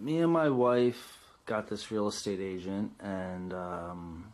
me and my wife got this real estate agent, and um,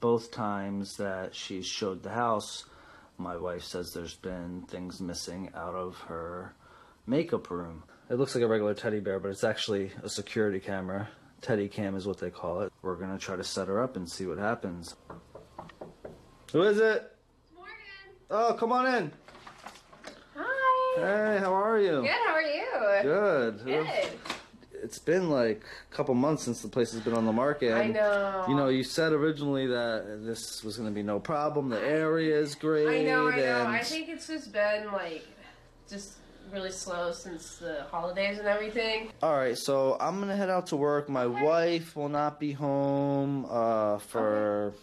both times that she showed the house, my wife says there's been things missing out of her makeup room. It looks like a regular teddy bear, but it's actually a security camera. Teddy cam is what they call it. We're gonna try to set her up and see what happens. Who is it? Morgan. Oh, come on in. Hi. Hey, how are you? Good. How are you? Good. Good. It's been like a couple months since the place has been on the market. I know. You know, you said originally that this was going to be no problem. The area is great. I know. I know. I think it's just been like, just really slow since the holidays and everything. All right, so I'm gonna head out to work. My wife will not be home uh, for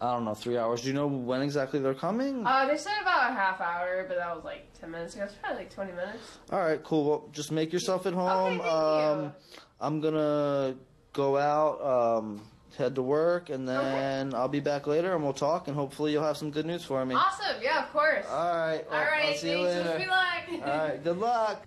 I don't know three hours. Do you know when exactly they're coming? Uh, they said about a half hour, but that was like ten minutes ago. It's probably like twenty minutes. All right, cool. Well, just make yourself at home. thank um. I'm gonna go out, um, head to work, and then I'll be back later, and we'll talk, and hopefully you'll have some good news for me. Awesome. Yeah, of course. All right. well, All right. I'll see you later. All right. Good luck.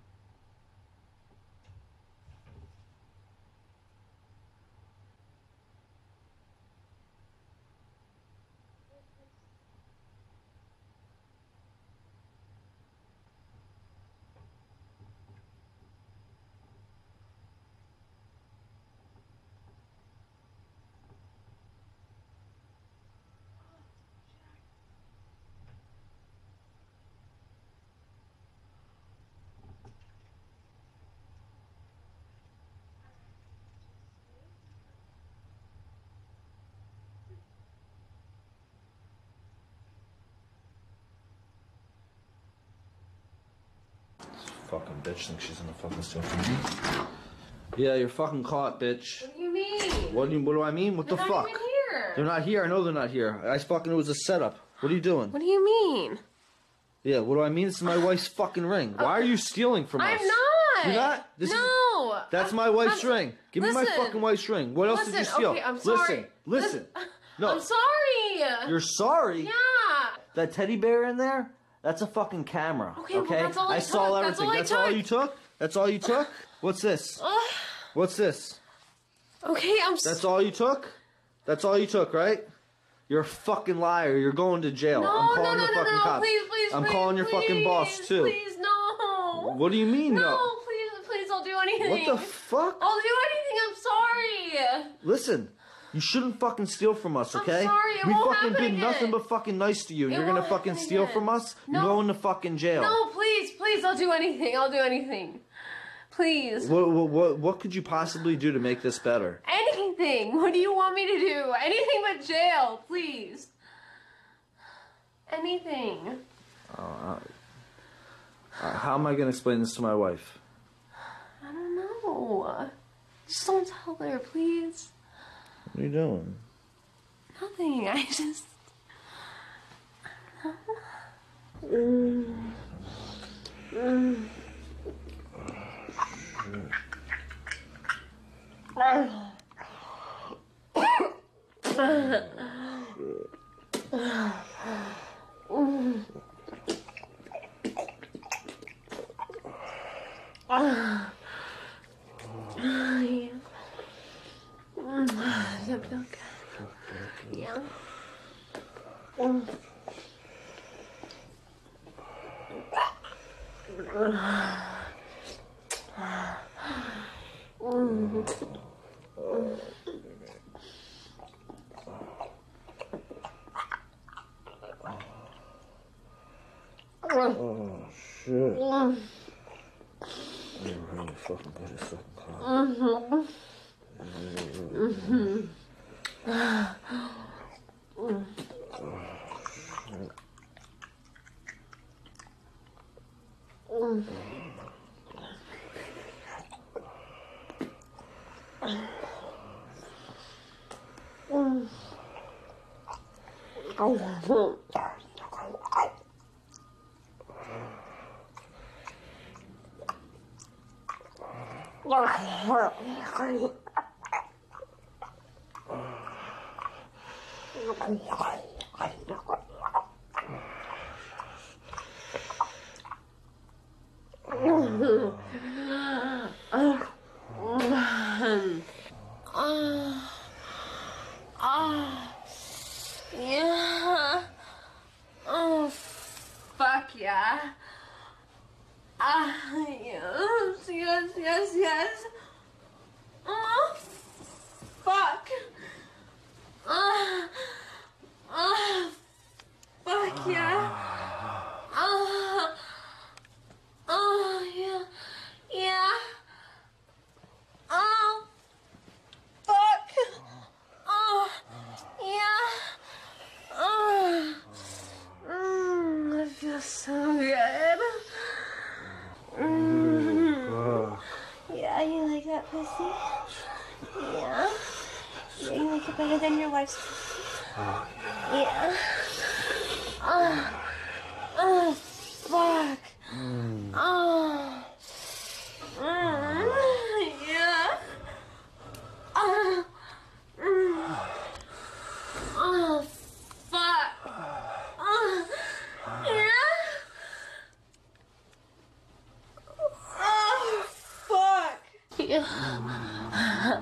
Fucking bitch thinks she's in the fucking steal from me. Yeah, you're fucking caught, bitch. What do you mean? What do you, what do I mean? What They're the not fuck? even here. They're not here. I know they're not here. I fucking it was a setup. What are you doing? What do you mean? Yeah, what do I mean? This is my wife's fucking ring. Why are you stealing from us? I'm not. You're not? This is- no. That's I'm- my wife's I'm- ring. Give me my fucking wife's ring. What else did you Listen, steal? okay, I'm sorry. Listen, listen. No, I'm sorry. you're sorry. Yeah. That teddy bear in there? That's a fucking camera. Okay, Okay, well, that's all I saw took. everything. That's all That's all you took. That's all you took. What's this? What's this? okay, I'm. s- That's all you took? That's all you took, right? You're a fucking liar. You're going to jail. no, I'm calling no, the no, fucking no, no, cops. Please, please, I'm please, calling your fucking boss too. Please, no. What do you mean no? No, please, please, don't do anything. What the fuck? I'll do anything. I'm sorry. Listen, you shouldn't fucking steal from us, I'm okay? sorry, it we won't fucking happen been nothing but fucking nice to you. and It You're gonna fucking steal again. from us? No. You're going to fucking jail. No, please, please, I'll do anything. I'll do anything. Please. What, what, what, what could you possibly do to make this better? Anything. What do you want me to do? Anything but jail, please. Anything. Uh, how am I gonna explain this to my wife? I don't know. Just don't tell her, please. What are you doing? Nothing. I just. Does Oh fucking car. Oh, my God. yeah. Oh, fuck yeah. Ah, yes, yes, yes, yes. Oh, fuck. Ah, ah, fuck yeah. You better than your wife's? Yeah. Oh, fuck. Oh. Mm. Yeah. Oh. Mm. Oh, fuck. Yeah. Oh. Yeah.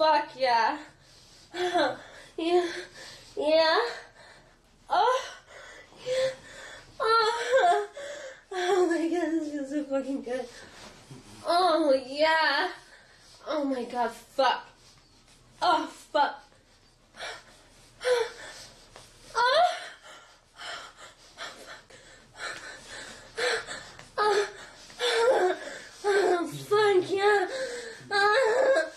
fuck yeah. yeah. Yeah. Oh. Yeah. Oh. oh my god, this feels so fucking good. Oh, yeah. Oh my god, fuck. Oh, fuck. Oh. Oh. Oh, fuck yeah. Oh.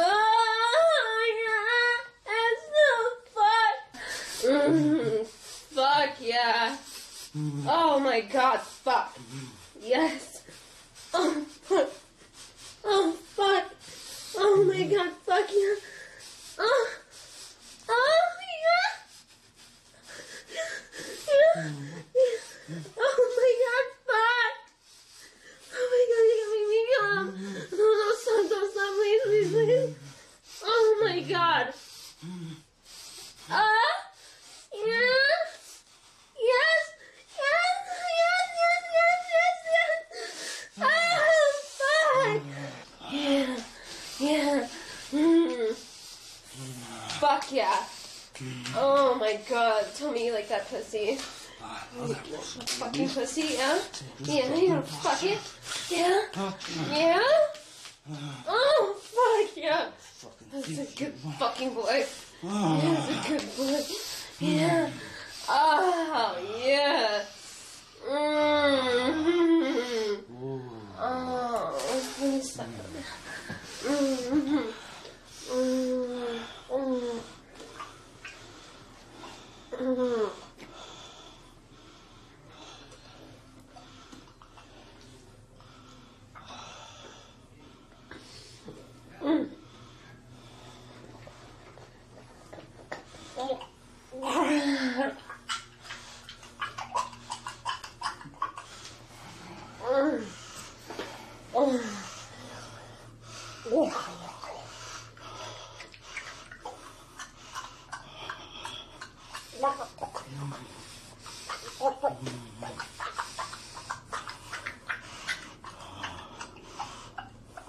Oh, yeah. It's so fuck. Mm, fuck yeah. Oh my god, fuck. Yes. Oh, fuck. Oh, fuck. Oh my god, fuck yeah. Um, oh. Oh, yeah. Yeah. Oh my god, fuck. Oh my god, you're gonna make me come. No, no, stop, stop, stop, please, please, please. Oh my god. Ah, yeah. Yes, yes, yes, yes, yes, yes, yes. Ah, fuck. Yeah, yeah. Mm. Fuck yeah. Oh my god, tell me you like that pussy. Fucking pussy, yeah? Yeah, you gonna fuck it? Yeah? Yeah? Oh, fuck yeah. That's a good fucking boy. Yeah, that's a good boy. Yeah. Oh, yeah. Mm. Oh, please suck it. Mm. Mm. Mm.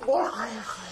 过来呀、啊！